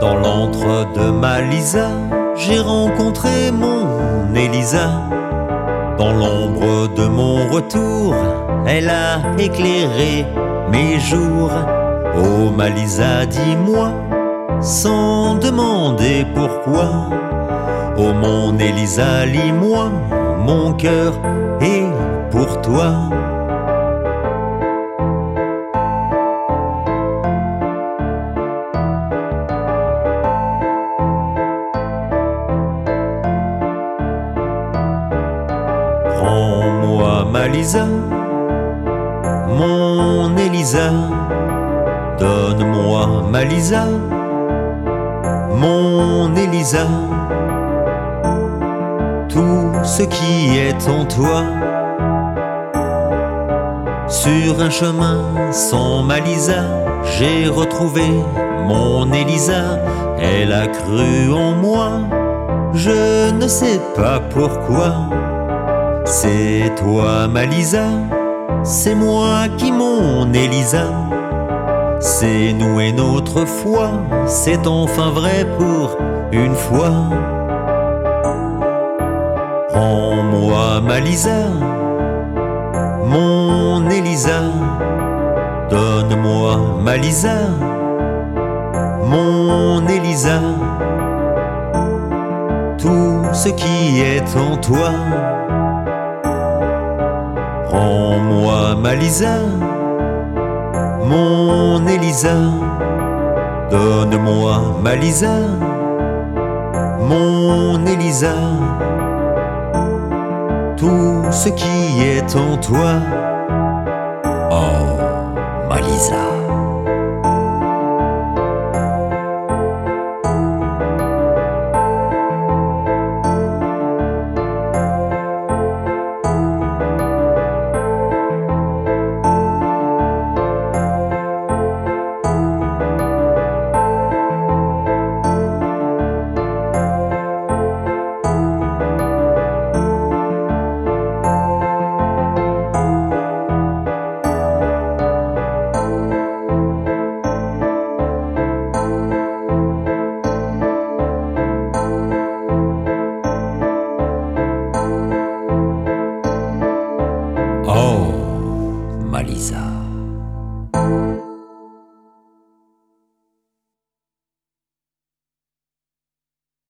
de ma Lisa, j'ai rencontré mon Elisa. Dans l'ombre de mon retour, elle a éclairé mes jours. Oh Malisa, dis-moi, sans demander pourquoi. Oh mon Elisa, lis-moi, mon cœur est pour toi. Mon Elisa, donne-moi ma Lisa, mon Elisa, tout ce qui est en toi. Sur un chemin sans ma Lisa, j'ai retrouvé mon Elisa, elle a cru en moi, je ne sais pas pourquoi. C'est toi, ma Lisa, c'est moi qui mon Elisa. C'est nous et notre foi, c'est enfin vrai pour une fois. Prends-moi, ma Lisa, mon Elisa. Donne-moi, ma Lisa, mon Elisa. Tout ce qui est en toi. Prends-moi ma Lisa, mon Elisa, donne-moi ma Lisa, mon Elisa, tout ce qui est en toi. Oh, ma Lisa. Lisa.